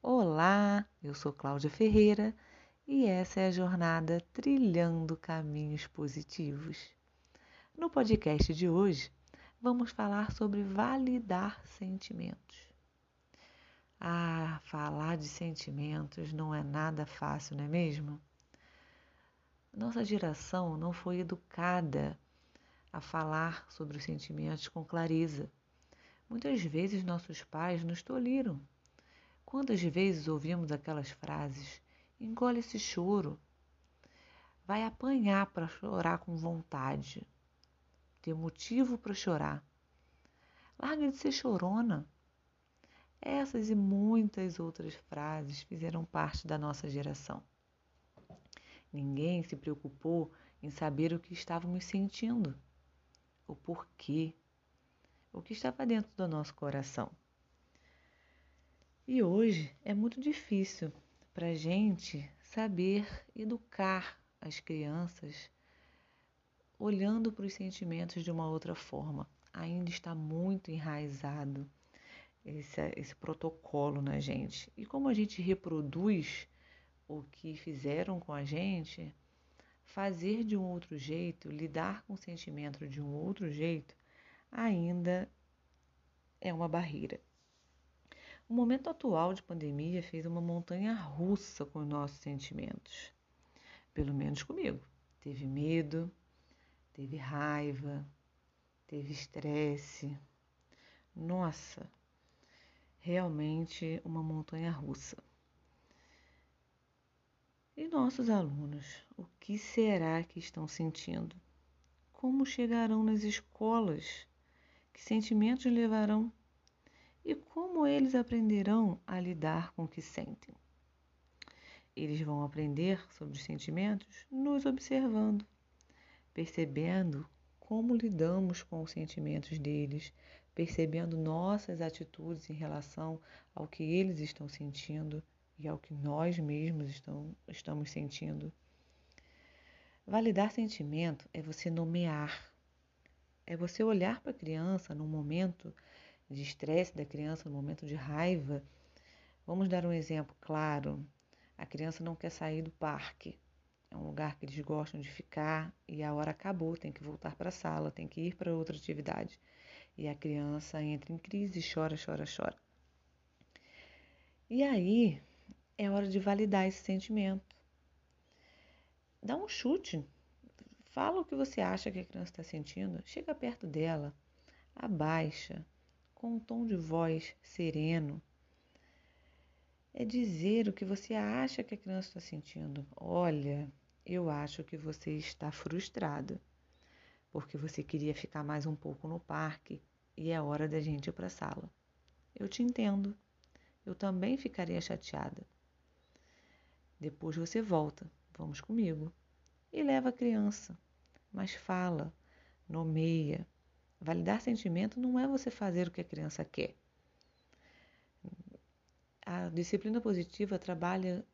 Olá, eu sou Cláudia Ferreira e essa é a jornada Trilhando Caminhos Positivos. No podcast de hoje, vamos falar sobre validar sentimentos. Ah, falar de sentimentos não é nada fácil, não é mesmo? Nossa geração não foi educada a falar sobre os sentimentos com clareza. Muitas vezes nossos pais nos tolhiram Quantas vezes ouvimos aquelas frases? Engole esse choro. Vai apanhar para chorar com vontade. Ter motivo para chorar. Larga de ser chorona. Essas e muitas outras frases fizeram parte da nossa geração. Ninguém se preocupou em saber o que estávamos sentindo, o porquê, o que estava dentro do nosso coração. E hoje é muito difícil para a gente saber educar as crianças olhando para os sentimentos de uma outra forma. Ainda está muito enraizado esse, esse protocolo na gente. E como a gente reproduz o que fizeram com a gente, fazer de um outro jeito, lidar com o sentimento de um outro jeito, ainda é uma barreira. O momento atual de pandemia fez uma montanha russa com os nossos sentimentos. Pelo menos comigo. Teve medo, teve raiva, teve estresse. Nossa, realmente uma montanha russa. E nossos alunos, o que será que estão sentindo? Como chegarão nas escolas? Que sentimentos levarão e como eles aprenderão a lidar com o que sentem? Eles vão aprender sobre os sentimentos nos observando, percebendo como lidamos com os sentimentos deles, percebendo nossas atitudes em relação ao que eles estão sentindo e ao que nós mesmos estão, estamos sentindo. Validar sentimento é você nomear, é você olhar para a criança num momento de estresse da criança, no momento de raiva. Vamos dar um exemplo claro. A criança não quer sair do parque. É um lugar que eles gostam de ficar e a hora acabou, tem que voltar para a sala, tem que ir para outra atividade. E a criança entra em crise, chora, chora, chora. E aí é hora de validar esse sentimento. Dá um chute. Fala o que você acha que a criança está sentindo. Chega perto dela, abaixa, com um tom de voz sereno. É dizer o que você acha que a criança está sentindo. Olha, eu acho que você está frustrada, porque você queria ficar mais um pouco no parque e é hora da gente ir para a sala. Eu te entendo. Eu também ficaria chateada. Depois você volta, vamos comigo. E leva a criança, mas fala, nomeia, Validar sentimento não é você fazer o que a criança quer. A disciplina positiva trabalha.